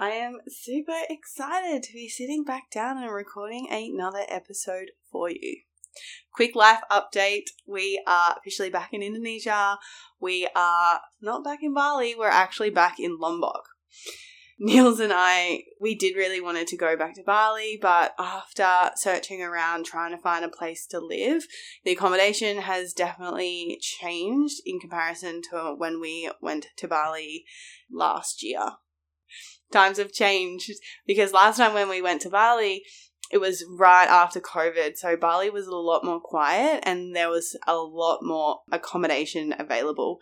I am super excited to be sitting back down and recording another episode for you. Quick life update we are officially back in Indonesia. We are not back in Bali, we're actually back in Lombok. Niels and I, we did really wanted to go back to Bali, but after searching around trying to find a place to live, the accommodation has definitely changed in comparison to when we went to Bali last year times have changed because last time when we went to Bali, it was right after COVID. So Bali was a lot more quiet and there was a lot more accommodation available.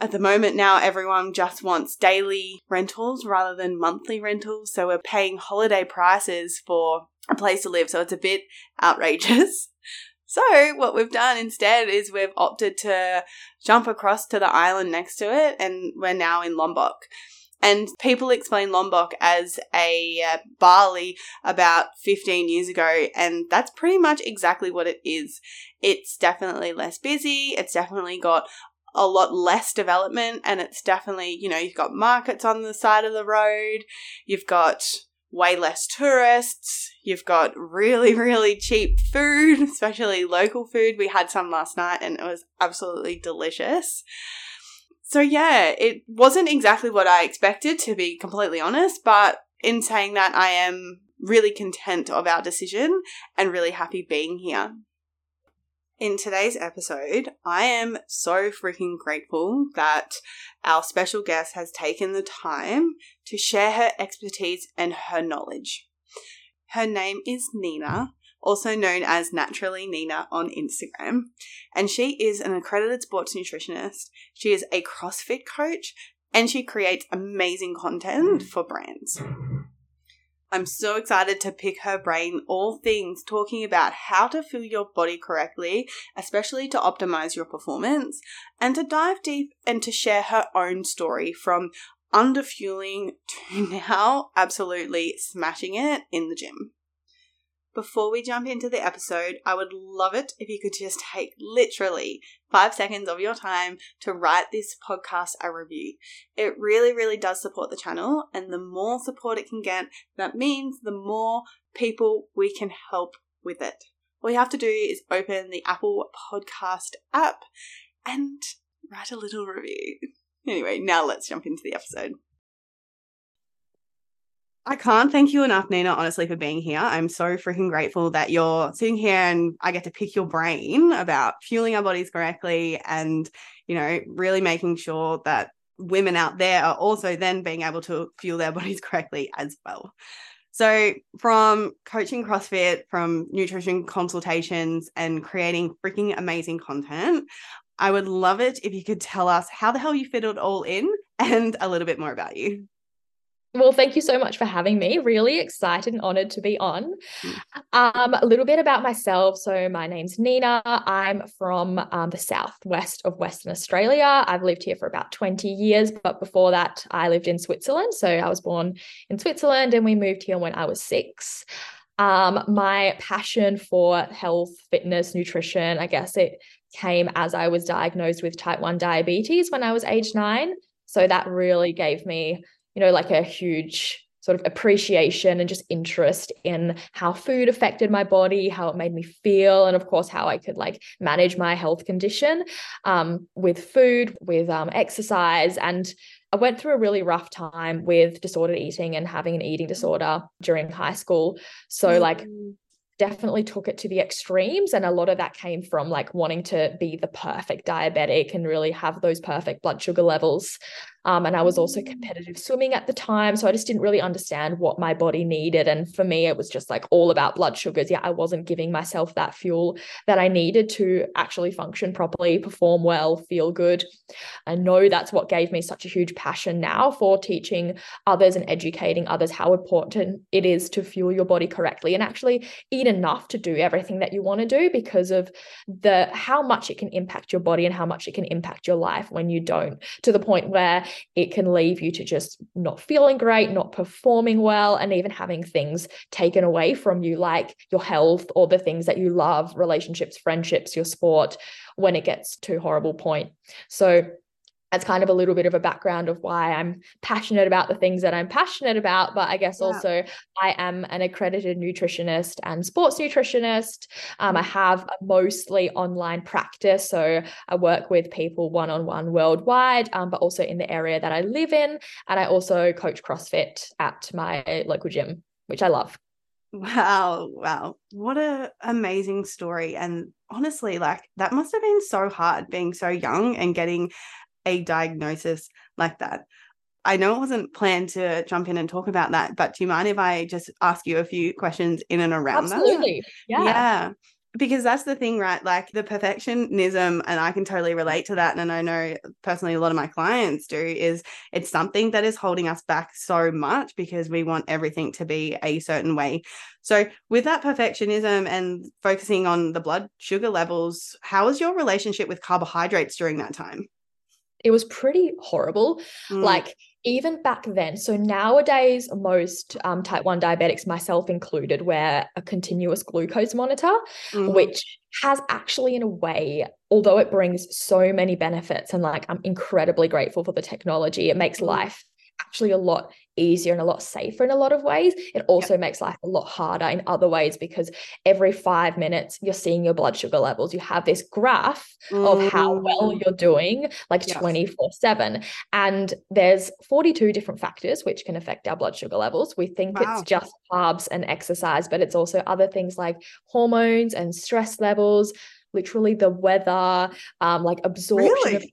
At the moment now, everyone just wants daily rentals rather than monthly rentals. So we're paying holiday prices for a place to live. So it's a bit outrageous. So, what we've done instead is we've opted to jump across to the island next to it, and we're now in Lombok. And people explain Lombok as a uh, Bali about 15 years ago, and that's pretty much exactly what it is. It's definitely less busy, it's definitely got a lot less development, and it's definitely, you know, you've got markets on the side of the road, you've got way less tourists. You've got really, really cheap food, especially local food. We had some last night and it was absolutely delicious. So yeah, it wasn't exactly what I expected to be completely honest, but in saying that I am really content of our decision and really happy being here. In today's episode, I am so freaking grateful that our special guest has taken the time to share her expertise and her knowledge. Her name is Nina, also known as Naturally Nina on Instagram. And she is an accredited sports nutritionist. She is a CrossFit coach and she creates amazing content mm. for brands. I'm so excited to pick her brain, all things talking about how to fuel your body correctly, especially to optimize your performance, and to dive deep and to share her own story from underfueling to now absolutely smashing it in the gym. Before we jump into the episode, I would love it if you could just take literally five seconds of your time to write this podcast a review. It really, really does support the channel, and the more support it can get, that means the more people we can help with it. All you have to do is open the Apple Podcast app and write a little review. Anyway, now let's jump into the episode. I can't thank you enough, Nina, honestly, for being here. I'm so freaking grateful that you're sitting here and I get to pick your brain about fueling our bodies correctly and, you know, really making sure that women out there are also then being able to fuel their bodies correctly as well. So, from coaching CrossFit, from nutrition consultations, and creating freaking amazing content, I would love it if you could tell us how the hell you fit it all in and a little bit more about you. Well, thank you so much for having me. Really excited and honored to be on. Um, a little bit about myself. So, my name's Nina. I'm from um, the southwest of Western Australia. I've lived here for about 20 years, but before that, I lived in Switzerland. So, I was born in Switzerland and we moved here when I was six. Um, my passion for health, fitness, nutrition, I guess it came as I was diagnosed with type 1 diabetes when I was age nine. So, that really gave me you know, like a huge sort of appreciation and just interest in how food affected my body, how it made me feel, and of course, how I could like manage my health condition um, with food, with um, exercise. And I went through a really rough time with disordered eating and having an eating disorder during high school. So, mm. like, definitely took it to the extremes and a lot of that came from like wanting to be the perfect diabetic and really have those perfect blood sugar levels Um, and I was also Mm. competitive swimming at the time. So I just didn't really understand what my body needed. And for me, it was just like all about blood sugars. Yeah, I wasn't giving myself that fuel that I needed to actually function properly, perform well, feel good. I know that's what gave me such a huge passion now for teaching others and educating others how important it is to fuel your body correctly and actually eat enough to do everything that you want to do because of the how much it can impact your body and how much it can impact your life when you don't to the point where it can leave you to just not feeling great, not performing well, and even having things taken away from you, like your health or the things that you love, relationships, friendships, your sport, when it gets to horrible point. So that's kind of a little bit of a background of why I'm passionate about the things that I'm passionate about. But I guess Yeah. also I am an accredited nutritionist and sports nutritionist. Um, I have a mostly online practice. So I work with people one on one worldwide, um, but also in the area that I live in. And I also coach CrossFit at my local gym, which I love. Wow, wow. What a amazing story. And honestly, like that must have been so hard being so young and getting a diagnosis like that. I know it wasn't planned to jump in and talk about that, but do you mind if I just ask you a few questions in and around that? Absolutely. Yeah. Yeah. Because that's the thing, right? Like the perfectionism, and I can totally relate to that. And I know personally a lot of my clients do, is it's something that is holding us back so much because we want everything to be a certain way. So, with that perfectionism and focusing on the blood sugar levels, how was your relationship with carbohydrates during that time? It was pretty horrible. Mm, Like even back then. So nowadays, most um, type 1 diabetics, myself included, wear a continuous glucose monitor, mhm. which has actually, in a way, although it brings so many benefits, and like I'm incredibly grateful for the technology, it makes Mm. life actually a lot easier and a lot safer in a lot of ways. It also makes life a lot harder in other ways because every five minutes you're seeing your blood sugar levels. You have this graph of how well Mm, you're doing, like Yes. 24 7. And there's 42 different factors which can affect our blood sugar levels. We think Wow. it's just carbs and exercise, but it's also other things like hormones and stress levels, literally the weather, um, like absorption of Really?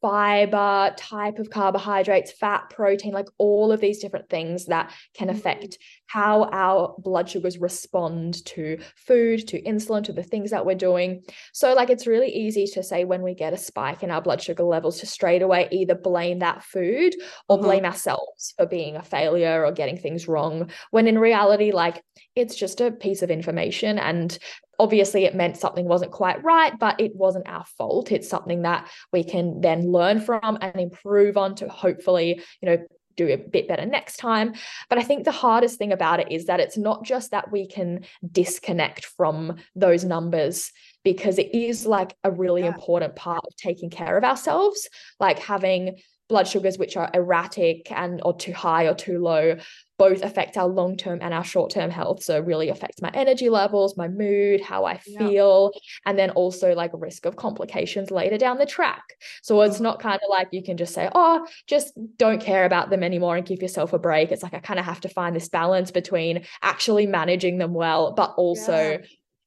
Fiber, type of carbohydrates, fat, protein, like all of these different things that can Mm. affect how our blood sugars respond to food, to insulin, to the things that we're doing. So, like, it's really easy to say when we get a spike in our blood sugar levels to straight away either blame that food or Mhm. blame ourselves for being a failure or getting things wrong. When in reality, like, it's just a piece of information. And obviously, it meant something wasn't quite right, but it wasn't our fault. It's something that we can then learn from and improve on to hopefully, you know, do a bit better next time. But I think the hardest thing about it is that it's not just that we can disconnect from those numbers because it is like a really Yeah. important part of taking care of ourselves, like having blood sugars which are erratic and or too high or too low both affect our long-term and our short-term health so really affects my energy levels my mood how i Yeah. feel and then also like risk of complications later down the track so it's Mhm. not kind of like you can just say oh just don't care about them anymore and give yourself a break it's like i kind of have to find this balance between actually managing them well but also Yeah.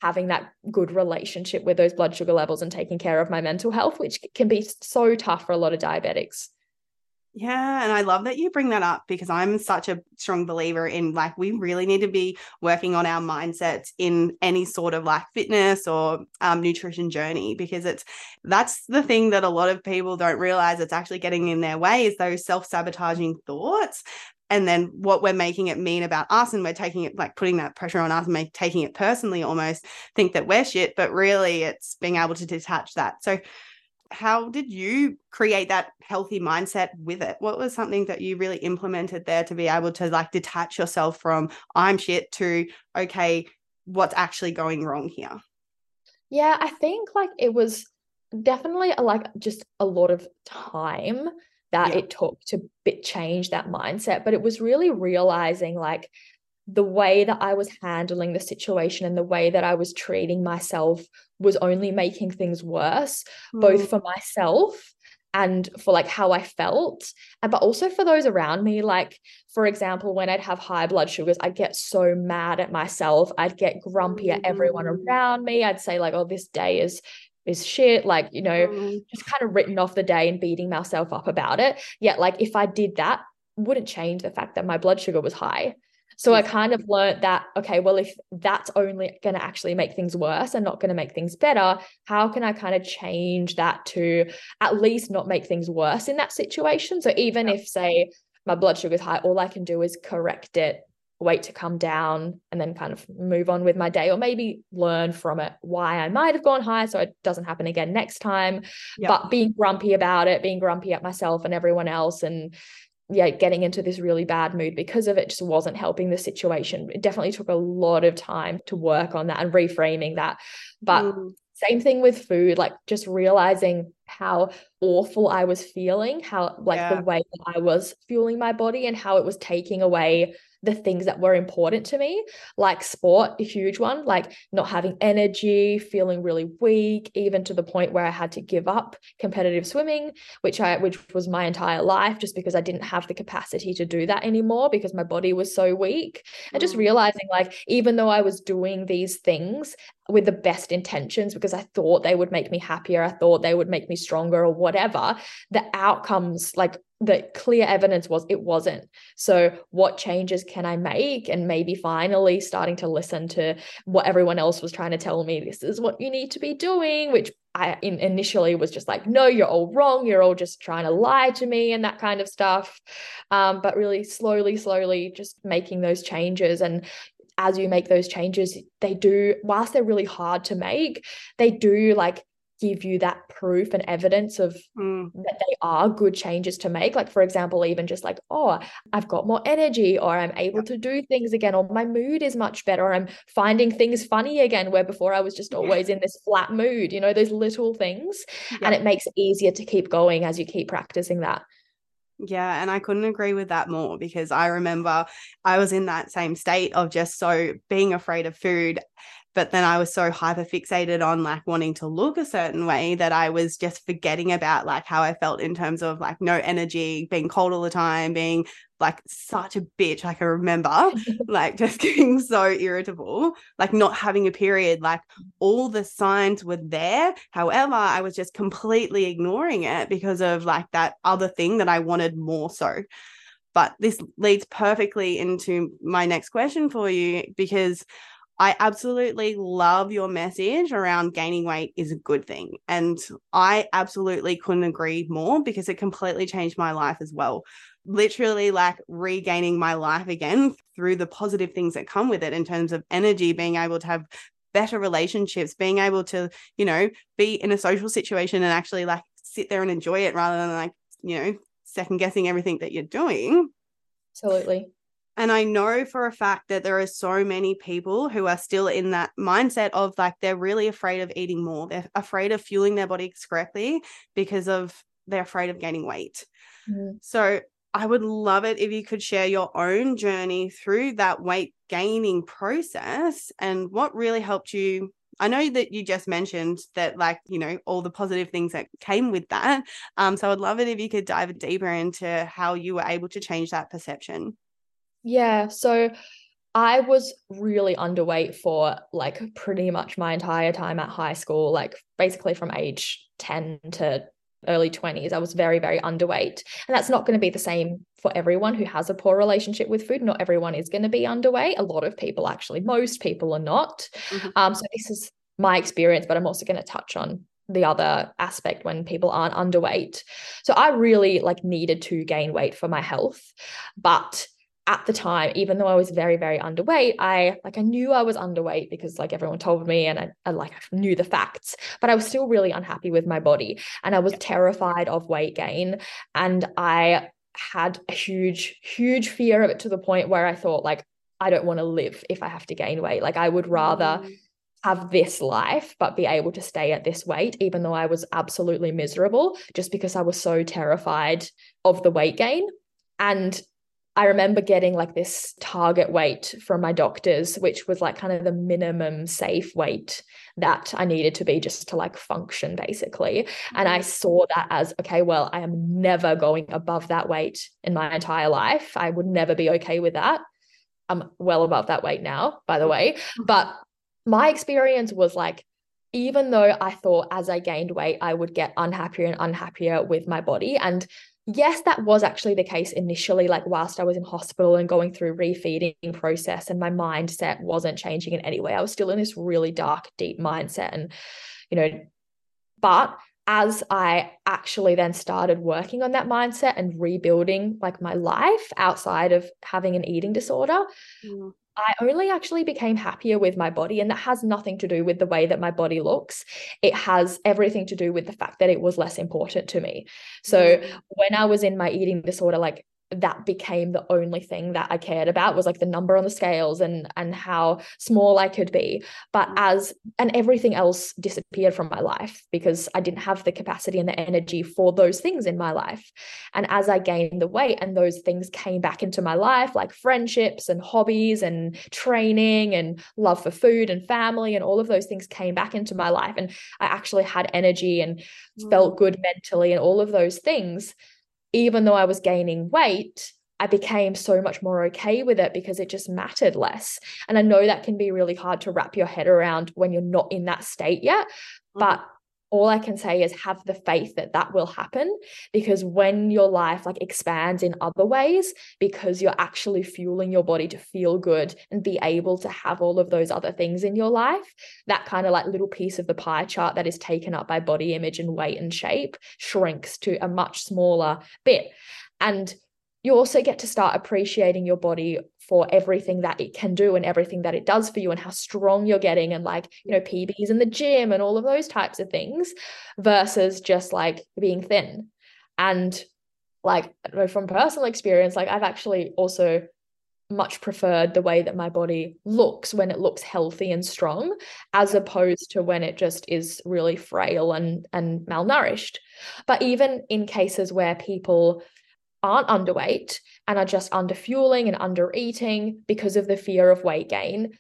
having that good relationship with those blood sugar levels and taking care of my mental health which can be so tough for a lot of diabetics Yeah, and I love that you bring that up because I'm such a strong believer in like we really need to be working on our mindsets in any sort of like fitness or um, nutrition journey because it's that's the thing that a lot of people don't realize it's actually getting in their way is those self-sabotaging thoughts and then what we're making it mean about us and we're taking it like putting that pressure on us and make, taking it personally almost think that we're shit but really it's being able to detach that. So how did you create that healthy mindset with it what was something that you really implemented there to be able to like detach yourself from i'm shit to okay what's actually going wrong here Yeah, I think like it was definitely a, like just a lot of time that Yeah. it took to bit change that mindset, but it was really realizing like the way that I was handling the situation and the way that I was treating myself was only making things worse, both Mm, for myself and for like how I felt, and but also for those around me. Like, for example, when I'd have high blood sugars, I'd get so mad at myself. I'd get grumpy at everyone Mm. around me. I'd say, like, oh, this day is is shit like you know Mm. just kind of written off the day and beating myself up about it yet like if i did that wouldn't change the fact that my blood sugar was high so i mm. kind of learned that okay well if that's only going to actually make things worse and not going to make things better how can i kind of change that to at least not make things worse in that situation? So even if say my blood sugar is high all i can do is correct it wait to come down and then kind of move on with my day or maybe learn from it why I might have gone high so it doesn't happen again next time. Yeah. but being grumpy about it being grumpy at myself and everyone else and yeah getting into this really bad mood because of it just wasn't helping the situation it definitely took a lot of time to work on that and reframing that but Mm. same thing with food like just realizing how awful i was feeling how like Yeah. the way that i was fueling my body and how it was taking away the things that were important to me like sport a huge one like not having energy feeling really weak even to the point where i had to give up competitive swimming which i which was my entire life just because i didn't have the capacity to do that anymore because my body was so weak. And just realizing like even though i was doing these things with the best intentions because I thought they would make me happier. I thought they would make me stronger or whatever. The outcomes, like the clear evidence was it wasn't. So, what changes can I make? And maybe finally starting to listen to what everyone else was trying to tell me this is what you need to be doing, which I in, initially was just like, no, you're all wrong. You're all just trying to lie to me and that kind of stuff. Um, but really slowly, slowly just making those changes and as you make those changes, they do, whilst they're really hard to make, they do like give you that proof and evidence of Mm. that they are good changes to make. Like, for example, even just like, oh, I've got more energy, or I'm able to do things again, or my mood is much better, or I'm finding things funny again, where before I was just always in this flat mood, you know, those little things. And it makes it easier to keep going as you keep practicing that. Yeah, and I couldn't agree with that more because I remember I was in that same state of just so being afraid of food, but then I was so hyper fixated on like wanting to look a certain way that I was just forgetting about like how I felt in terms of like no energy, being cold all the time, being like such a bitch. Like I remember like just getting so irritable, like not having a period, like all the signs were there. However, I was just completely ignoring it because of like that other thing that I wanted more so. But this leads perfectly into my next question for you because I absolutely love your message around gaining weight is a good thing. And I absolutely couldn't agree more because it completely changed my life as well. Literally, like regaining my life again through the positive things that come with it in terms of energy, being able to have better relationships, being able to, you know, be in a social situation and actually like sit there and enjoy it rather than like, you know, second guessing everything that you're doing. Absolutely. And I know for a fact that there are so many people who are still in that mindset of like they're really afraid of eating more. They're afraid of fueling their bodies correctly because of they're afraid of gaining weight. Mm. So I would love it if you could share your own journey through that weight gaining process and what really helped you. I know that you just mentioned that, like, you know, all the positive things that came with that. Um, so I'd love it if you could dive deeper into how you were able to change that perception. Yeah. So I was really underweight for like pretty much my entire time at high school, like basically from age 10 to early 20s. I was very, very underweight. And that's not going to be the same for everyone who has a poor relationship with food. Not everyone is going to be underweight. A lot of people, actually, most people are not. Mhm. Um, so this is my experience, but I'm also going to touch on the other aspect when people aren't underweight. So I really like needed to gain weight for my health. But at the time, even though I was very, very underweight, I like I knew I was underweight because like everyone told me and I, I like knew the facts, but I was still really unhappy with my body and I was terrified of weight gain. And I had a huge, huge fear of it to the point where I thought like I don't want to live if I have to gain weight. Like I would rather Mm. have this life, but be able to stay at this weight, even though I was absolutely miserable, just because I was so terrified of the weight gain. And I remember getting like this target weight from my doctors, which was like kind of the minimum safe weight that I needed to be just to like function basically. And I mm-hmm. saw that as okay, well, I am never going above that weight in my entire life. I would never be okay with that. I'm well above that weight now, by the way. Mm-hmm. But my experience was like even though I thought as I gained weight, I would get unhappier and unhappier with my body. And yes, that was actually the case initially, like whilst I was in hospital and going through refeeding process, and my mindset wasn't changing in any way. I was still in this really dark, deep mindset. And, you know, but as I actually then started working on that mindset and rebuilding like my life outside of having an eating disorder, mm. I only actually became happier with my body. And that has nothing to do with the way that my body looks. It has everything to do with the fact that it was less important to me. So mm. when I was in my eating disorder, like that became the only thing that I cared about was like the number on the scales and and how small I could be but mm. as and everything else disappeared from my life because I didn't have the capacity and the energy for those things in my life and as I gained the weight and those things came back into my life like friendships and hobbies and training and love for food and family and all of those things came back into my life and I actually had energy and mm. felt good mentally and all of those things even though I was gaining weight, I became so much more okay with it because it just mattered less. And I know that can be really hard to wrap your head around when you're not in that state yet. Mm-hmm. But all I can say is have the faith that that will happen because when your life like expands in other ways because you're actually fueling your body to feel good and be able to have all of those other things in your life that kind of like little piece of the pie chart that is taken up by body image and weight and shape shrinks to a much smaller bit. And you also get to start appreciating your body for everything that it can do and everything that it does for you and how strong you're getting and like you know PBs in the gym and all of those types of things versus just like being thin. And like from personal experience like I've actually also much preferred the way that my body looks when it looks healthy and strong as opposed to when it just is really frail and and malnourished. But even in cases where people aren't underweight and are just under fueling and under eating because of the fear of weight gain,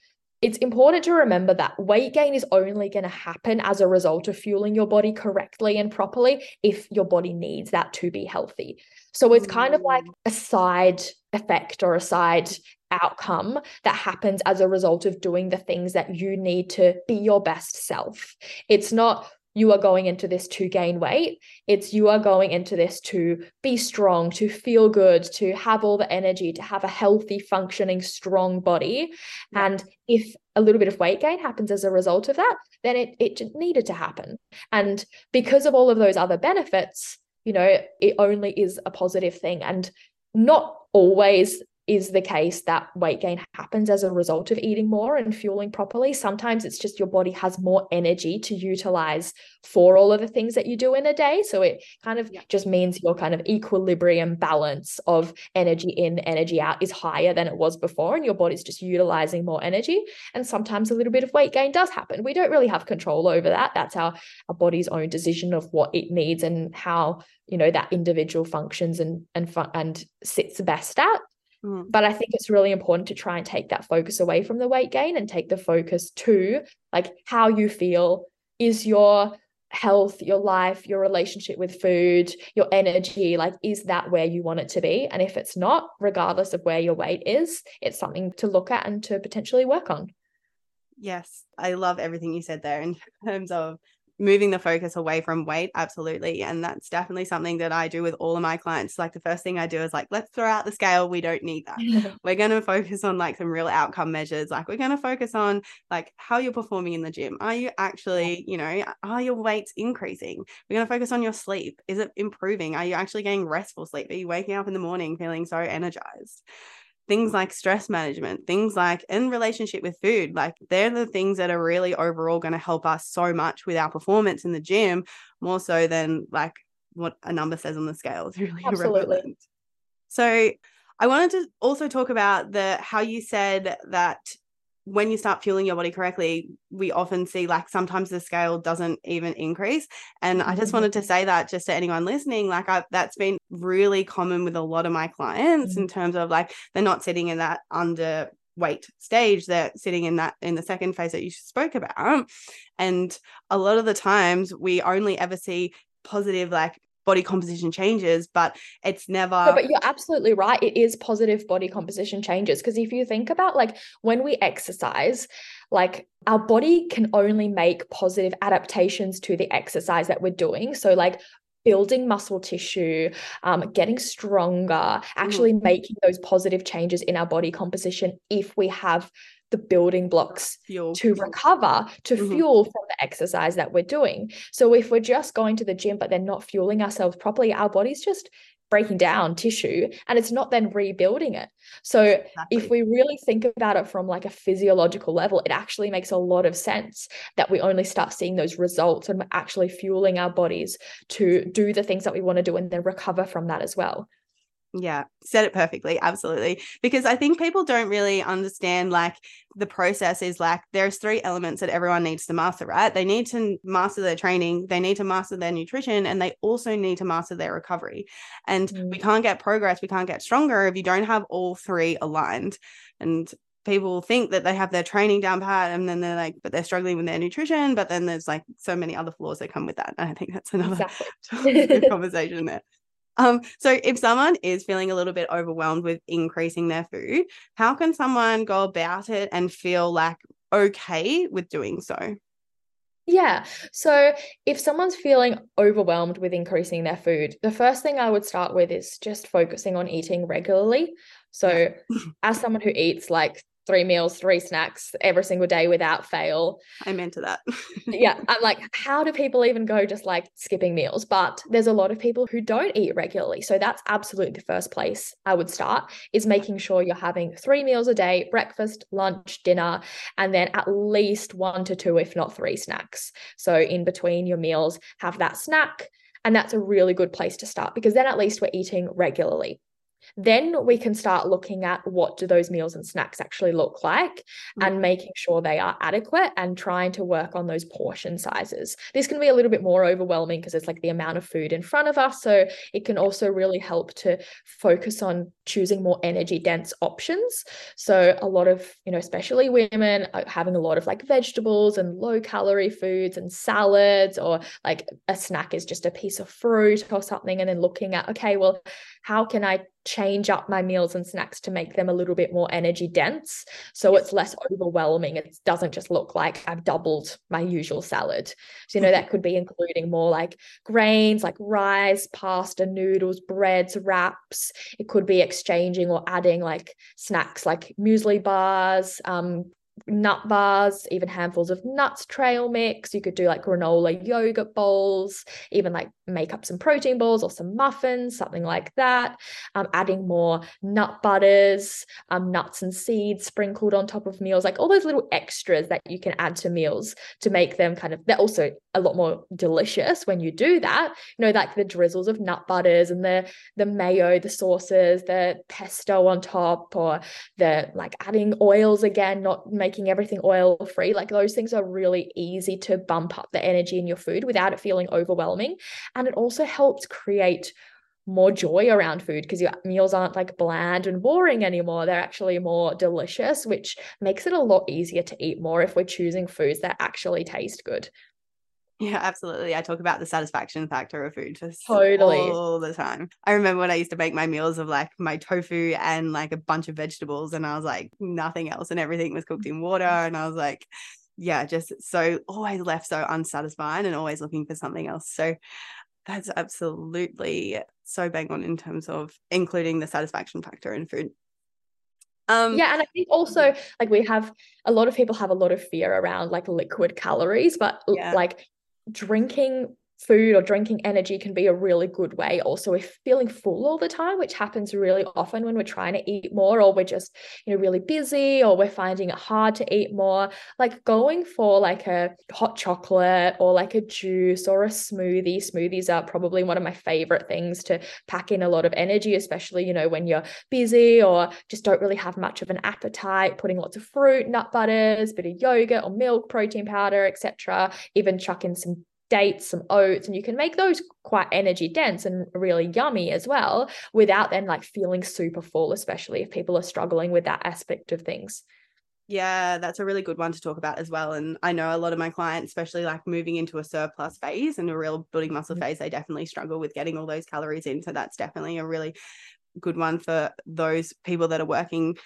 it's important to remember that weight gain is only going to happen as a result of fueling your body correctly and properly if your body needs that to be healthy. So it's kind of like a side effect or a side outcome that happens as a result of doing the things that you need to be your best self. It's not you are going into this to gain weight. It's you are going into this to be strong, to feel good, to have all the energy, to have a healthy, functioning, strong body. Yeah. And if a little bit of weight gain happens as a result of that, then it, it needed to happen. And because of all of those other benefits, you know, it only is a positive thing. And not always is the case that weight gain happens as a result of eating more and fueling properly. Sometimes it's just your body has more energy to utilize for all of the things that you do in a day. So it kind of yeah. just means your kind of equilibrium balance of energy in, energy out is higher than it was before, and your body's just utilizing more energy. And sometimes a little bit of weight gain does happen. We don't really have control over that. That's our, our body's own decision of what it needs and how you know that individual functions and and and sits best at Mm. But I think it's really important to try and take that focus away from the weight gain and take the focus to like how you feel is your health, your life, your relationship with food, your energy, like, is that where you want it to be? And if it's not, regardless of where your weight is, it's something to look at and to potentially work on. Yes, I love everything you said there in terms of moving the focus away from weight absolutely and that's definitely something that i do with all of my clients like the first thing i do is like let's throw out the scale we don't need that. We're going to focus on like some real outcome measures like we're going to focus on like how you're performing in the gym. Are you actually you know are your weights increasing? We're going to focus on your sleep. Is it improving? Are you actually getting restful sleep? Are you waking up in the morning feeling so energized things like stress management, things like in relationship with food, like they're the things that are really overall going to help us so much with our performance in the gym, more so than like what a number says on the scale. It's really Absolutely. irrelevant. So I wanted to also talk about the how you said that when you start fueling your body correctly, we often see like sometimes the scale doesn't even increase. And I just wanted to mm-hmm. say that just to anyone listening, like I, that's been really common with a lot of my clients mm-hmm. in terms of like they're not sitting in that underweight stage they're sitting in that in the second phase that you spoke about and a lot of the times we only ever see positive like body composition changes, but it's never. No, but you're absolutely right. It is positive body composition changes. Because if you think about like when we exercise, like our body can only make positive adaptations to the exercise that we're doing. So, like building muscle tissue, um, getting stronger, actually mm. making those positive changes in our body composition if we have the building blocks fuel. to recover, to mm-hmm. fuel from the exercise that we're doing. So if we're just going to the gym, but then not fueling ourselves properly, our body's just breaking down tissue and it's not then rebuilding it. So exactly. if we really think about it from like a physiological level, it actually makes a lot of sense that we only start seeing those results and actually fueling our bodies to do the things that we want to do and then recover from that as well. Yeah, said it perfectly. Absolutely. Because I think people don't really understand like the process is like there's three elements that everyone needs to master, right? They need to master their training, they need to master their nutrition, and they also need to master their recovery. And mm. we can't get progress, we can't get stronger if you don't have all three aligned. And people think that they have their training down pat and then they're like but they're struggling with their nutrition but then there's like so many other flaws that come with that and i think that's another exactly. conversation there um, so if someone is feeling a little bit overwhelmed with increasing their food, how can someone go about it and feel like okay with doing so? Yeah. So if someone's feeling overwhelmed with increasing their food, the first thing I would start with is just focusing on eating regularly. So, as someone who eats like three meals, three snacks every single day without fail. I'm into that. yeah. I'm like, how do people even go just like skipping meals? But there's a lot of people who don't eat regularly. So that's absolutely the first place I would start is making sure you're having three meals a day, breakfast, lunch, dinner, and then at least one to two, if not three snacks. So in between your meals, have that snack. And that's a really good place to start because then at least we're eating regularly. Then we can start looking at what do those meals and snacks actually look like mm-hmm. and making sure they are adequate and trying to work on those portion sizes. This can be a little bit more overwhelming because it's like the amount of food in front of us. So it can also really help to focus on choosing more energy dense options. So a lot of, you know, especially women having a lot of like vegetables and low calorie foods and salads or like a snack is just a piece of fruit or something and then looking at okay, well, how can I change up my meals and snacks to make them a little bit more energy dense. So it's less overwhelming. It doesn't just look like i've doubled my usual salad. So you know that could be including more like grains like rice pasta noodles breads wraps. It could be exchanging or adding like snacks like muesli bars um, nut bars, even handfuls of nuts trail mix. You could do like granola yogurt bowls, even like make up some protein balls or some muffins, something like that. Um, adding more nut butters, um, nuts and seeds sprinkled on top of meals, like all those little extras that you can add to meals to make them kind of, they're also a lot more delicious when you do that. You know, like the drizzles of nut butters and the the mayo, the sauces, the pesto on top, or the like adding oils again, not making everything oil free. Like those things are really easy to bump up the energy in your food without it feeling overwhelming. And it also helps create more joy around food because your meals aren't like bland and boring anymore. They're actually more delicious, which makes it a lot easier to eat more if we're choosing foods that actually taste good. Yeah, absolutely. I talk about the satisfaction factor of food just totally all the time. I remember when I used to make my meals of like my tofu and like a bunch of vegetables, and I was like nothing else, and everything was cooked in water, mm. and I was like, yeah, just so always left so unsatisfied and always looking for something else. So that's absolutely so bang on in terms of including the satisfaction factor in food. Um, yeah, and I think also like we have a lot of people have a lot of fear around like liquid calories, but yeah. like drinking food or drinking energy can be a really good way. Also if feeling full all the time which happens really often when we're trying to eat more or we're just you know really busy or we're finding it hard to eat more like going for like a hot chocolate or like a juice or a smoothie. Smoothies are probably one of my favorite things to pack in a lot of energy especially you know when you're busy or just don't really have much of an appetite. Putting lots of fruit nut butters bit of yogurt or milk protein powder etc even chuck in some dates, some oats, and you can make those quite energy dense and really yummy as well without then like feeling super full, especially if people are struggling with that aspect of things. Yeah, that's a really good one to talk about as well. And I know a lot of my clients, especially like moving into a surplus phase and a real building muscle mm-hmm. phase, they definitely struggle with getting all those calories in. So that's definitely a really good one for those people that are working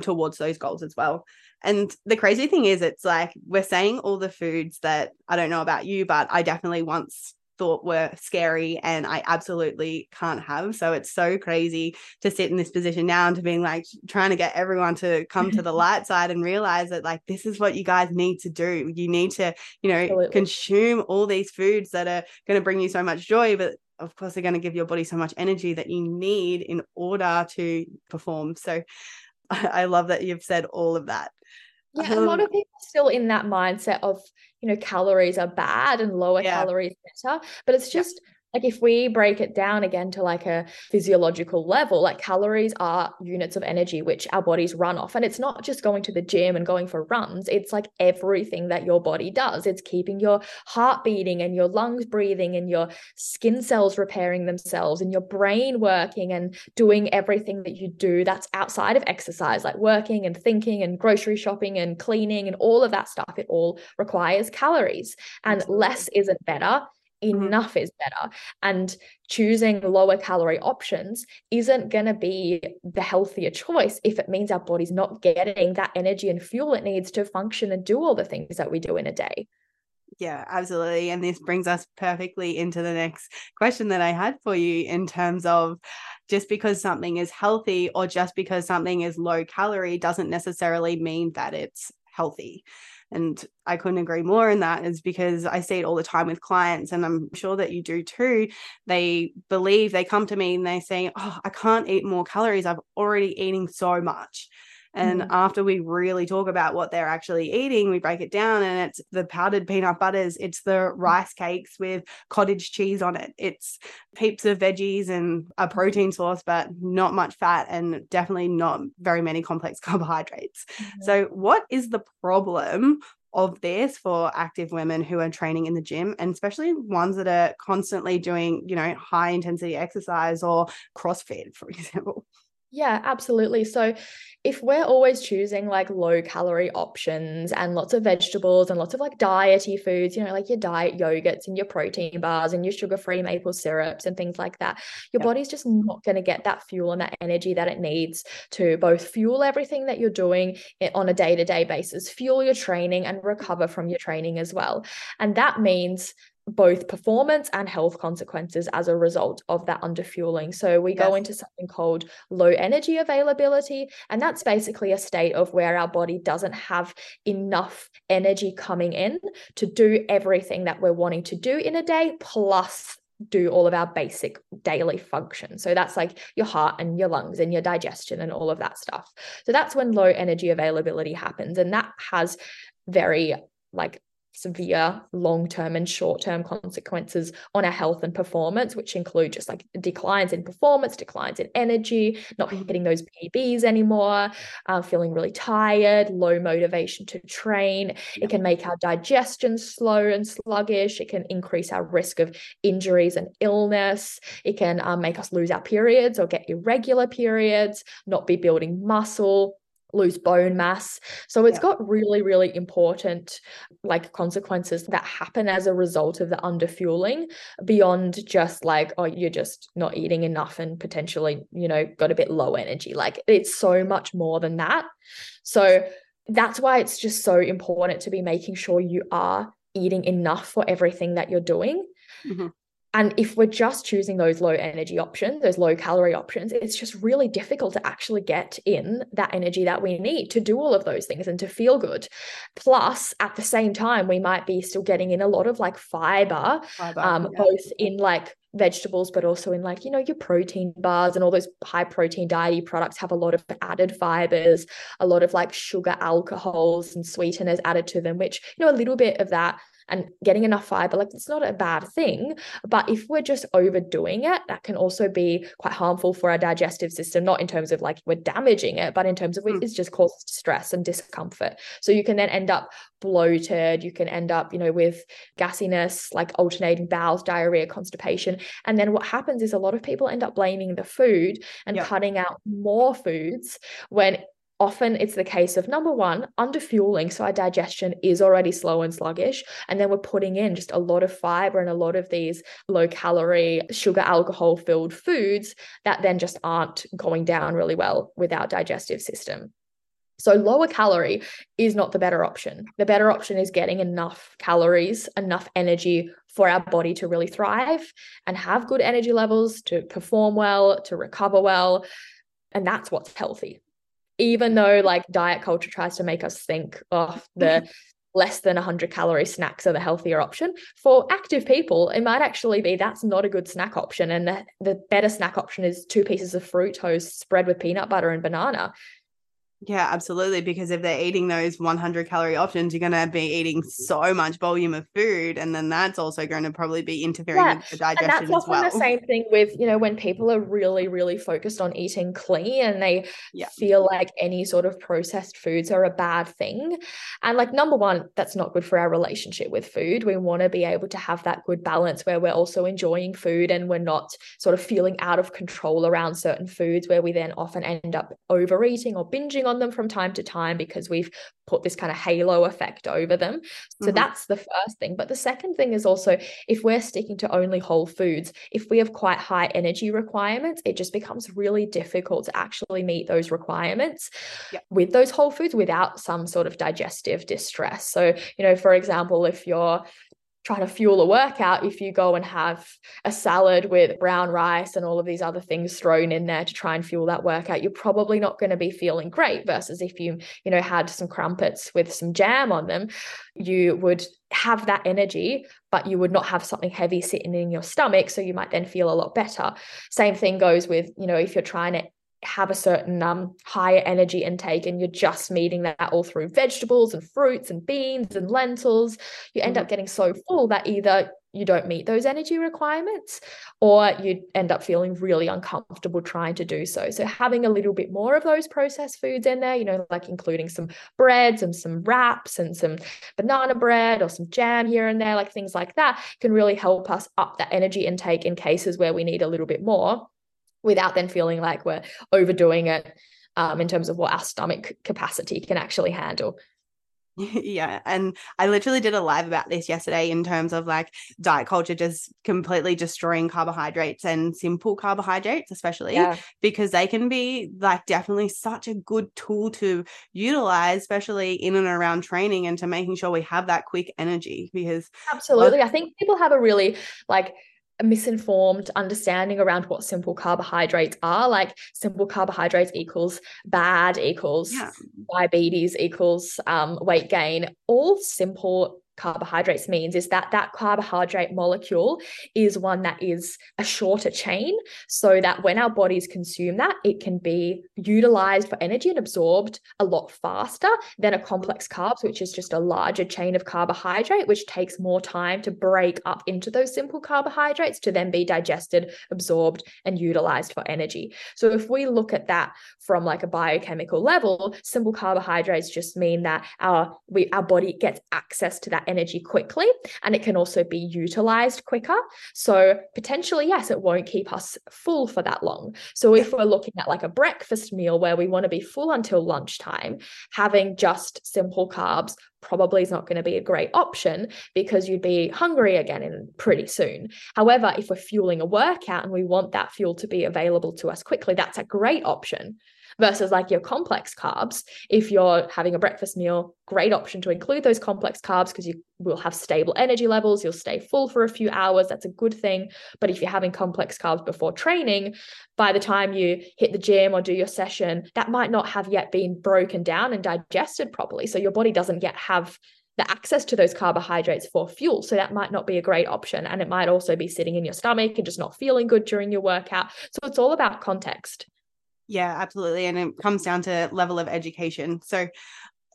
towards those goals as well. And the crazy thing is, it's like we're saying all the foods that I don't know about you, but I definitely once thought were scary and I absolutely can't have. So it's so crazy to sit in this position now and to being like trying to get everyone to come to the light side and realize that like this is what you guys need to do. You need to, you know, absolutely. consume all these foods that are going to bring you so much joy, but of course they're going to give your body so much energy that you need in order to perform. So I love that you've said all of that. Yeah, um, a lot of people still in that mindset of, you know, calories are bad and lower yeah. calories better. But it's just like if we break it down again to like a physiological level, like calories are units of energy which our bodies run off. And it's not just going to the gym and going for runs, it's like everything that your body does. It's keeping your heart beating and your lungs breathing and your skin cells repairing themselves and your brain working and doing everything that you do that's outside of exercise, like working and thinking and grocery shopping and cleaning and all of that stuff. It all requires calories and less isn't better. Enough mm-hmm. is better. And choosing lower calorie options isn't going to be the healthier choice if it means our body's not getting that energy and fuel it needs to function and do all the things that we do in a day. Yeah absolutely. And this brings us perfectly into the next question that i had for you in terms of just because something is healthy or just because something is low calorie doesn't necessarily mean that it's healthy and I couldn't agree more in that is because I see it all the time with clients, and I'm sure that you do too. They believe they come to me and they say, Oh, I can't eat more calories. I'm already eating so much. And mm-hmm. after we really talk about what they're actually eating, we break it down and it's the powdered peanut butters, it's the mm. rice cakes with cottage cheese on it, it's heaps of veggies and a mm-hmm. protein source, but not much fat and definitely not very many complex carbohydrates. Mm-hmm. So, what is the problem of this for active women who are training in the gym and especially ones that are constantly doing you know high intensity exercise or crossfit for example yeah, absolutely. So if we're always choosing like low calorie options and lots of vegetables and lots of like diety foods, you know, like your diet yogurts and your protein bars and your sugar free maple syrups and things like that, your yeah. body's just not going to get that fuel and that energy that it needs to both fuel everything that you're doing on a day to day basis, fuel your training and recover from your training as well. And that means both performance and health consequences as a result of that underfueling. So we yes. go into something called low energy availability, and that's basically a state of where our body doesn't have enough energy coming in to do everything that we're wanting to do in a day, plus do all of our basic daily functions. So that's like your heart and your lungs and your digestion and all of that stuff. So that's when low energy availability happens. And that has very like severe long term and short term consequences on our health and performance, which include just like declines in performance, declines in energy, not mm-hmm. hitting those PBs anymore, uh, feeling really tired, low motivation to train. It can make our digestion slow and sluggish. It can increase our risk of injuries and illness. It can um, make us lose our periods or get irregular periods, not be building muscle lose bone mass. So it's yeah. got really, really important like consequences that happen as a result of the underfueling beyond just like, oh, you're just not eating enough and potentially, you know, got a bit low energy. Like it's so much more than that. So that's why it's just so important to be making sure you are eating enough for everything that you're doing. Mm-hmm. And if we're just choosing those low energy options, those low calorie options, it's just really difficult to actually get in that energy that we need to do all of those things and to feel good. Plus, at the same time, we might be still getting in a lot of like fiber, fiber um, yeah. both in like vegetables, but also in like, you know, your protein bars and all those high protein diety products have a lot of added fibers, a lot of like sugar alcohols and sweeteners added to them, which, you know, a little bit of that and getting enough fiber like it's not a bad thing but if we're just overdoing it that can also be quite harmful for our digestive system not in terms of like we're damaging it but in terms of mm. it's just causes stress and discomfort so you can then end up bloated you can end up you know with gassiness like alternating bowels diarrhea constipation and then what happens is a lot of people end up blaming the food and yep. cutting out more foods when often it's the case of number one, under fueling. So our digestion is already slow and sluggish. And then we're putting in just a lot of fiber and a lot of these low calorie, sugar, alcohol filled foods that then just aren't going down really well with our digestive system. So, lower calorie is not the better option. The better option is getting enough calories, enough energy for our body to really thrive and have good energy levels, to perform well, to recover well. And that's what's healthy. Even though, like, diet culture tries to make us think, oh, the mm-hmm. less than 100 calorie snacks are the healthier option. For active people, it might actually be that's not a good snack option. And the, the better snack option is two pieces of fruit toast spread with peanut butter and banana. Yeah, absolutely. Because if they're eating those 100 calorie options, you're going to be eating so much volume of food. And then that's also going to probably be interfering yeah. with the digestion and that's often well. the same thing with, you know, when people are really, really focused on eating clean and they yeah. feel like any sort of processed foods are a bad thing. And like, number one, that's not good for our relationship with food. We want to be able to have that good balance where we're also enjoying food and we're not sort of feeling out of control around certain foods where we then often end up overeating or binging on on them from time to time because we've put this kind of halo effect over them. So mm-hmm. that's the first thing. But the second thing is also if we're sticking to only whole foods, if we have quite high energy requirements, it just becomes really difficult to actually meet those requirements yep. with those whole foods without some sort of digestive distress. So, you know, for example, if you're trying to fuel a workout if you go and have a salad with brown rice and all of these other things thrown in there to try and fuel that workout you're probably not going to be feeling great versus if you you know had some crumpets with some jam on them you would have that energy but you would not have something heavy sitting in your stomach so you might then feel a lot better. Same thing goes with you know if you're trying to have a certain um, higher energy intake and you're just meeting that all through vegetables and fruits and beans and lentils, you end up mm-hmm. getting so full that either you don't meet those energy requirements or you end up feeling really uncomfortable trying to do so. So having a little bit more of those processed foods in there, you know, like including some breads and some wraps and some banana bread or some jam here and there, like things like that can really help us up that energy intake in cases where we need a little bit more without then feeling like we're overdoing it um, in terms of what our stomach capacity can actually handle. Yeah. And I literally did a live about this yesterday in terms of like diet culture just completely destroying carbohydrates and simple carbohydrates, especially yeah. because they can be like definitely such a good tool to utilize, especially in and around training and to making sure we have that quick energy. Because absolutely, I think people have a really like misinformed understanding around what simple carbohydrates are like simple carbohydrates equals bad equals yeah. diabetes equals um, weight gain all simple carbohydrates means is that that carbohydrate molecule is one that is a shorter chain so that when our bodies consume that it can be utilized for energy and absorbed a lot faster than a complex carbs which is just a larger chain of carbohydrate which takes more time to break up into those simple carbohydrates to then be digested absorbed and utilized for energy. So if we look at that from like a biochemical level simple carbohydrates just mean that our we our body gets access to that that energy quickly and it can also be utilized quicker. So potentially, yes, it won't keep us full for that long. So if we're looking at like a breakfast meal where we want to be full until lunchtime, having just simple carbs probably is not going to be a great option because you'd be hungry again in pretty soon. However, if we're fueling a workout and we want that fuel to be available to us quickly, that's a great option versus like your complex carbs. If you're having a breakfast meal, great option to include those complex carbs because you will have stable energy levels. You'll stay full for a few hours. That's a good thing. But if you're having complex carbs before training, by the time you hit the gym or do your session, that might not have yet been broken down and digested properly. So your body doesn't yet have the access to those carbohydrates for fuel. So that might not be a great option. And it might also be sitting in your stomach and just not feeling good during your workout. So it's all about context. Yeah, absolutely. And it comes down to level of education. So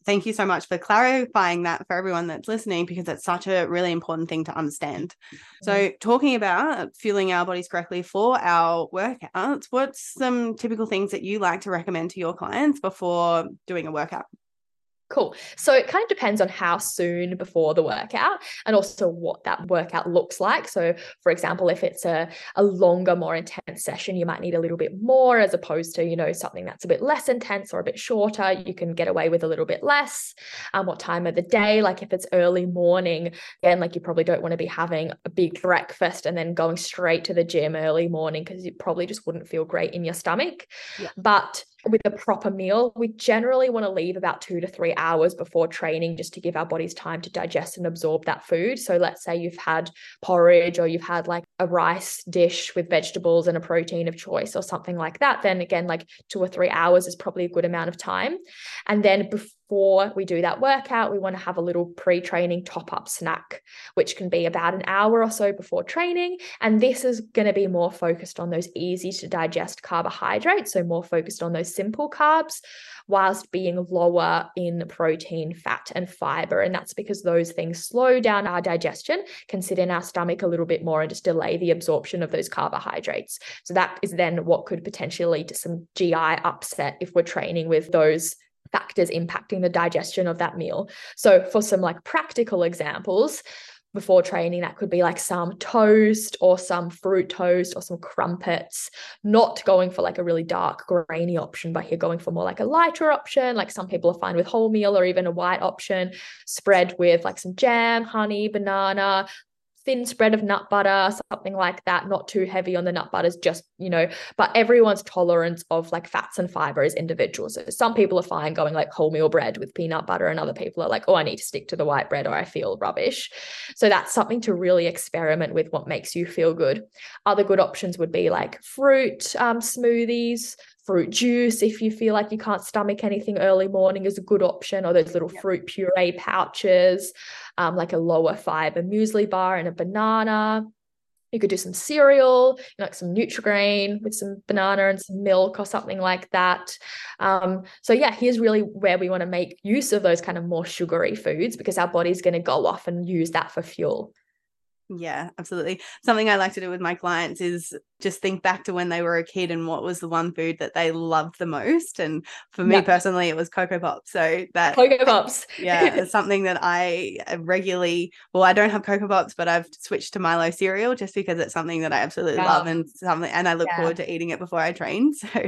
thank you so much for clarifying that for everyone that's listening because it's such a really important thing to understand. So, mm-hmm. talking about fueling our bodies correctly for our workouts, what's some typical things that you like to recommend to your clients before doing a workout? Cool. So it kind of depends on how soon before the workout and also what that workout looks like. So, for example, if it's a, a longer, more intense session, you might need a little bit more as opposed to, you know, something that's a bit less intense or a bit shorter. You can get away with a little bit less. Um, what time of the day? Like if it's early morning, again, like you probably don't want to be having a big breakfast and then going straight to the gym early morning because you probably just wouldn't feel great in your stomach. Yeah. But with a proper meal, we generally want to leave about two to three hours before training just to give our bodies time to digest and absorb that food. So let's say you've had porridge or you've had like a rice dish with vegetables and a protein of choice or something like that. Then again, like two or three hours is probably a good amount of time. And then before before we do that workout, we want to have a little pre training top up snack, which can be about an hour or so before training. And this is going to be more focused on those easy to digest carbohydrates, so more focused on those simple carbs, whilst being lower in protein, fat, and fiber. And that's because those things slow down our digestion, can sit in our stomach a little bit more, and just delay the absorption of those carbohydrates. So that is then what could potentially lead to some GI upset if we're training with those factors impacting the digestion of that meal. So, for some like practical examples, before training, that could be like some toast or some fruit toast or some crumpets, not going for like a really dark grainy option, but you're going for more like a lighter option. Like some people are fine with wholemeal or even a white option, spread with like some jam, honey, banana, thin spread of nut butter, something like that, not too heavy on the nut butters, just, you know, but everyone's tolerance of like fats and fiber is individual. So some people are fine going like wholemeal bread with peanut butter, and other people are like, oh, I need to stick to the white bread or I feel rubbish. So that's something to really experiment with what makes you feel good. Other good options would be like fruit um, smoothies, fruit juice if you feel like you can't stomach anything early morning is a good option or those little yeah. fruit puree pouches um, like a lower fiber muesli bar and a banana you could do some cereal, you know, like some Nutrigrain with some banana and some milk or something like that. Um, so yeah, here's really where we want to make use of those kind of more sugary foods because our body's going to go off and use that for fuel. Yeah, absolutely. Something I like to do with my clients is just think back to when they were a kid and what was the one food that they loved the most. And for me personally, it was Cocoa Pops. So that Cocoa Pops. yeah, it's something that I uh, regularly, well, I don't have Cocoa Pops, but I've switched to Milo cereal just because it's something that I absolutely yeah. love and something, and I look yeah. forward to eating it before I train. So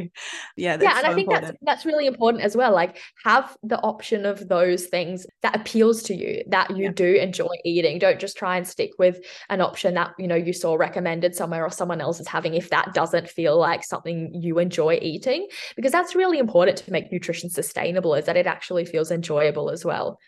yeah, yeah, and so I think important. that's that's really important as well. Like have the option of those things that appeals to you that you yeah. do enjoy eating. Don't just try and stick with an option that you know you saw recommended somewhere or someone else is having if that doesn't feel like something you enjoy eating because that's really important to make nutrition sustainable is that it actually feels enjoyable as well.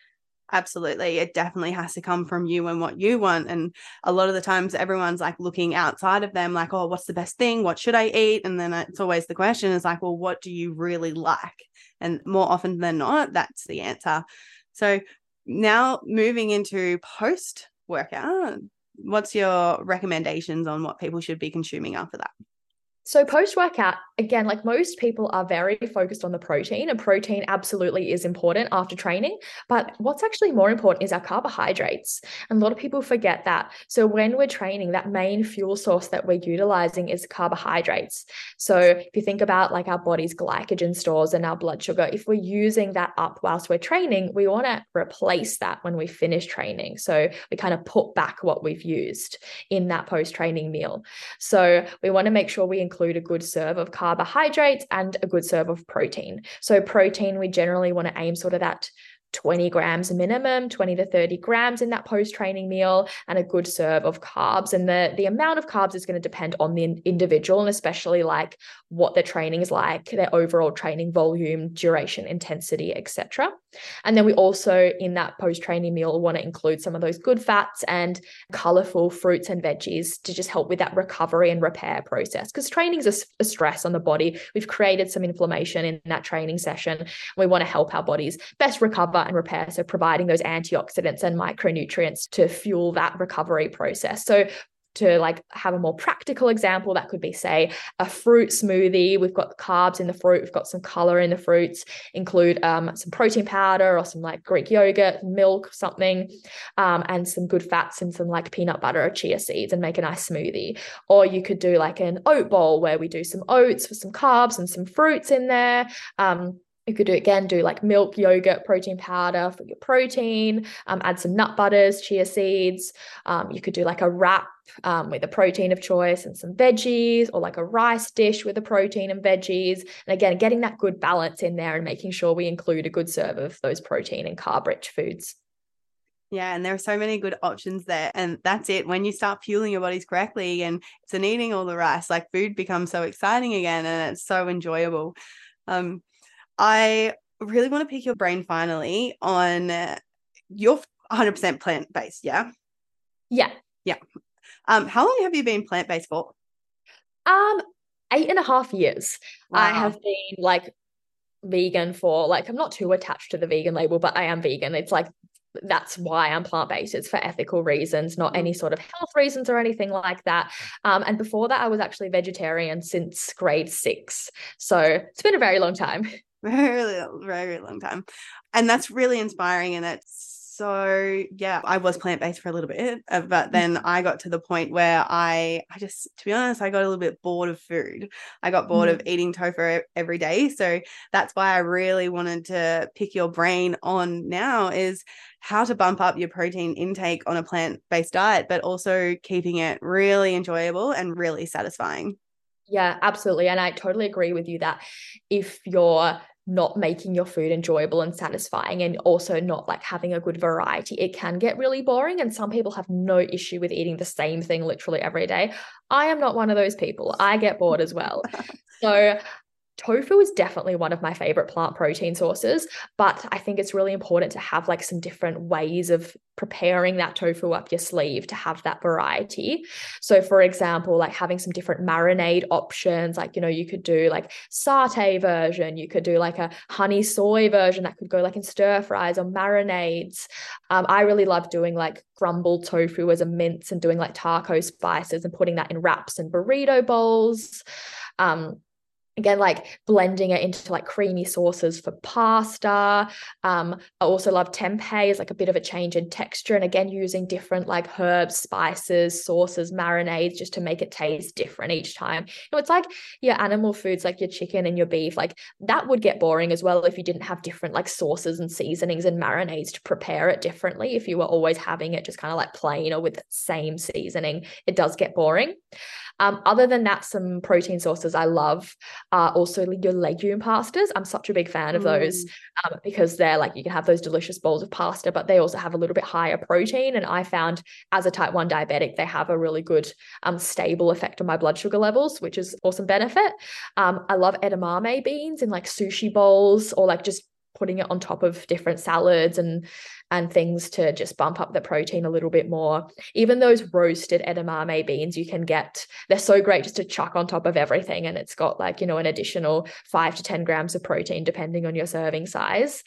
Absolutely. It definitely has to come from you and what you want. And a lot of the times everyone's like looking outside of them like oh what's the best thing? What should i eat? And then it's always the question is like well what do you really like? And more often than not that's the answer. So now moving into post workout what's your recommendations on what people should be consuming after that? So, post workout, again, like most people are very focused on the protein, and protein absolutely is important after training. But what's actually more important is our carbohydrates. And a lot of people forget that. So, when we're training, that main fuel source that we're utilizing is carbohydrates. So, if you think about like our body's glycogen stores and our blood sugar, if we're using that up whilst we're training, we want to replace that when we finish training. So, we kind of put back what we've used in that post training meal. So, we want to make sure we include a good serve of carbohydrates and a good serve of protein. So, protein, we generally want to aim sort of that 20 grams minimum, 20 to 30 grams in that post training meal, and a good serve of carbs. And the, the amount of carbs is going to depend on the individual and especially like what their training is like, their overall training volume, duration, intensity, etc. And then we also, in that post training meal, want to include some of those good fats and colorful fruits and veggies to just help with that recovery and repair process. Because training is a, a stress on the body. We've created some inflammation in that training session. We want to help our bodies best recover and repair. So, providing those antioxidants and micronutrients to fuel that recovery process. So, to like have a more practical example that could be say a fruit smoothie. We've got carbs in the fruit we've got some color in the fruits include um, some protein powder or some like greek yogurt milk something um, and some good fats and some like peanut butter or chia seeds and make a nice smoothie. Or you could do like an oat bowl where we do some oats for some carbs and some fruits in there um, you could do again do like milk yogurt protein powder for your protein um, add some nut butters chia seeds um, you could do like a wrap um, with a protein of choice and some veggies or like a rice dish with a protein and veggies and again getting that good balance in there and making sure we include a good serve of those protein and carb rich foods yeah, and there are so many good options there. And that's it. When you start fueling your bodies correctly and it's an eating all the rice, like food becomes so exciting again and it's so enjoyable. Um, I really want to pick your brain finally on you're 100% plant based, yeah? Yeah. Yeah. Um, how long have you been plant based for? Um, eight and a half years. Wow. I have been like vegan for like I'm not too attached to the vegan label, but I am vegan. It's like that's why I'm plant based. It's for ethical reasons, not any sort of health reasons or anything like that. Um, and before that, I was actually vegetarian since grade six. So it's been a very long time. Very, very long time. And that's really inspiring. And it's so yeah i was plant-based for a little bit uh, but mm. then i got to the point where i i just to be honest i got a little bit bored of food i got bored mm. of eating tofu every day so that's why i really wanted to pick your brain on now is how to bump up your protein intake on a plant-based diet but also keeping it really enjoyable and really satisfying yeah, absolutely. And I totally agree with you that if you're not making your food enjoyable and satisfying and also not like having a good variety it can get really boring and some people have no issue with eating the same thing literally every day. I am not one of those people. I get bored as well. So tofu is definitely one of my favorite plant protein sources, but I think it's really important to have like some different ways of preparing that tofu up your sleeve to have that variety. So, for example, like having some different marinade options, like, you know, you could do like satay version, you could do like a honey soy version that could go like in stir fries or marinades. Um, I really love doing like crumbled tofu as a mince and doing like taco spices and putting that in wraps and burrito bowls. Um, again like blending it into like creamy sauces for pasta. Um i also love tempeh as like a bit of a change in texture and again using different like herbs spices sauces marinades just to make it taste different each time. You know it's like your animal foods like your chicken and your beef like that would get boring as well if you didn't have different like sauces and seasonings and marinades to prepare it differently. If you were always having it just kind of like plain or with the same seasoning it does get boring um, other than that, some protein sources I love are also your legume pastas. I'm such a big fan of those mm. um, because they're like you can have those delicious bowls of pasta, but they also have a little bit higher protein. And I found as a type 1 diabetic, they have a really good um, stable effect on my blood sugar levels, which is awesome benefit. Um, I love edamame beans in like sushi bowls or like just putting it on top of different salads and and things to just bump up the protein a little bit more. Even those roasted edamame beans you can get, they're so great just to chuck on top of everything. And it's got like, you know, an additional five to 10 grams of protein, depending on your serving size.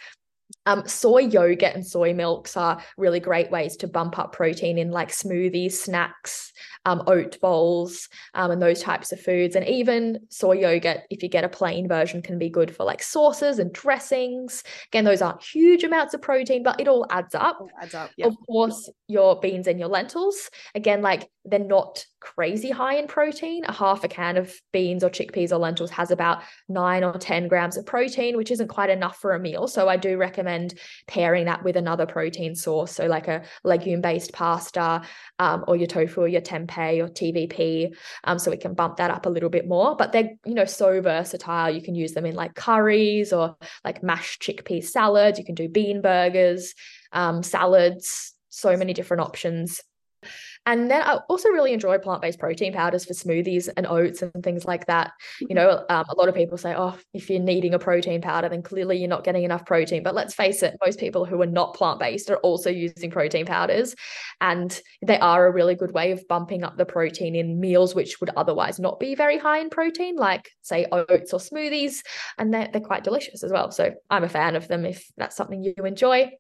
Um, soy yogurt and soy milks are really great ways to bump up protein in like smoothies, snacks, um, oat bowls, um, and those types of foods. And even soy yogurt, if you get a plain version, can be good for like sauces and dressings. Again, those aren't huge amounts of protein, but it all adds up. It adds up. Of course, your beans and your lentils. Again, like they're not crazy high in protein. A half a can of beans or chickpeas or lentils has about nine or 10 grams of protein, which isn't quite enough for a meal. So I do recommend pairing that with another protein source. So, like a legume based pasta um, or your tofu or your tempeh or TVP. Um, so we can bump that up a little bit more. But they're, you know, so versatile. You can use them in like curries or like mashed chickpea salads. You can do bean burgers, um, salads, so many different options. And then I also really enjoy plant based protein powders for smoothies and oats and things like that. You mm-hmm. know, um, a lot of people say, oh, if you're needing a protein powder, then clearly you're not getting enough protein. But let's face it, most people who are not plant based are also using protein powders. And they are a really good way of bumping up the protein in meals which would otherwise not be very high in protein, like, say, oats or smoothies. And they're, they're quite delicious as well. So I'm a fan of them if that's something you enjoy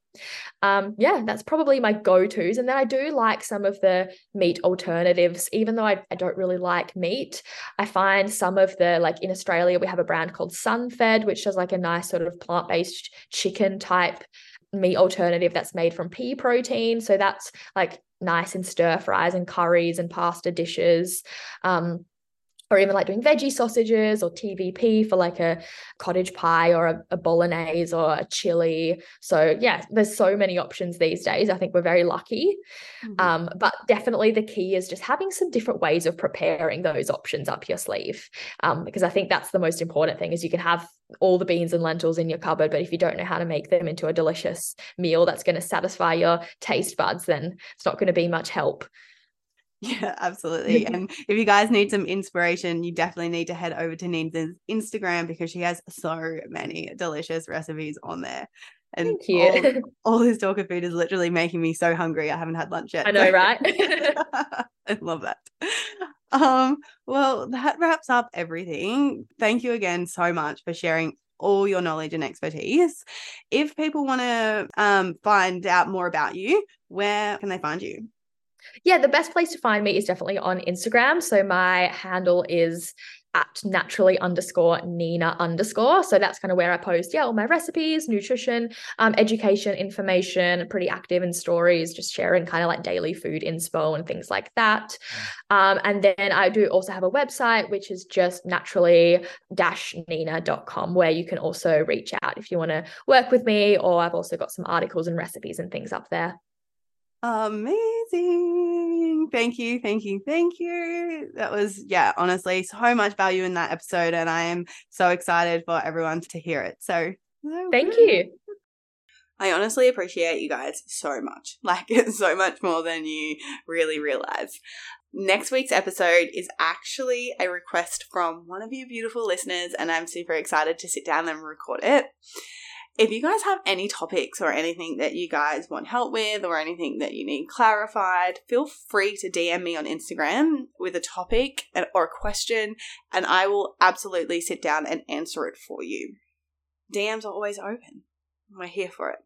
um yeah that's probably my go-to's and then i do like some of the meat alternatives even though I, I don't really like meat. I find some of the like in australia we have a brand called sunfed which does like a nice sort of plant-based chicken type meat alternative that's made from pea protein. So that's like nice in stir fries and curries and pasta dishes. Um or even like doing veggie sausages or TVP for like a cottage pie or a, a, bolognese or a chili. So yeah, there's so many options these days. I think we're very lucky. Mm-hmm. Um, but definitely the key is just having some different ways of preparing those options up your sleeve. Um, because I think that's the most important thing is you can have all the beans and lentils in your cupboard, but if you don't know how to make them into a delicious meal that's going to satisfy your taste buds, then it's not going to be much help. Yeah, absolutely. and if you guys need some inspiration, you definitely need to head over to Nina's Instagram because she has so many delicious recipes on there. And Thank you. All, all this talk of food is literally making me so hungry. I haven't had lunch yet. I know, right? I love that. Um, well, that wraps up everything. Thank you again so much for sharing all your knowledge and expertise. If people want to um, find out more about you, where can they find you? Yeah, the best place to find me is definitely on Instagram. So my handle is at naturally underscore Nina underscore. So that's kind of where I post, yeah, all my recipes, nutrition, um, education, information, pretty active in stories, just sharing kind of like daily food inspo and things like that. Um, and then I do also have a website, which is just naturally dash nina.com, where you can also reach out if you want to work with me, or I've also got some articles and recipes and things up there. Amazing. Thank you. Thank you. Thank you. That was, yeah, honestly, so much value in that episode. And I am so excited for everyone to hear it. So, thank you. I honestly appreciate you guys so much. Like, so much more than you really realize. Next week's episode is actually a request from one of you beautiful listeners, and I'm super excited to sit down and record it. If you guys have any topics or anything that you guys want help with or anything that you need clarified, feel free to DM me on Instagram with a topic or a question, and I will absolutely sit down and answer it for you. DMs are always open. We're here for it.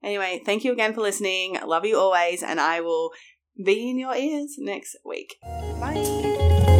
Anyway, thank you again for listening. Love you always, and I will be in your ears next week. Bye.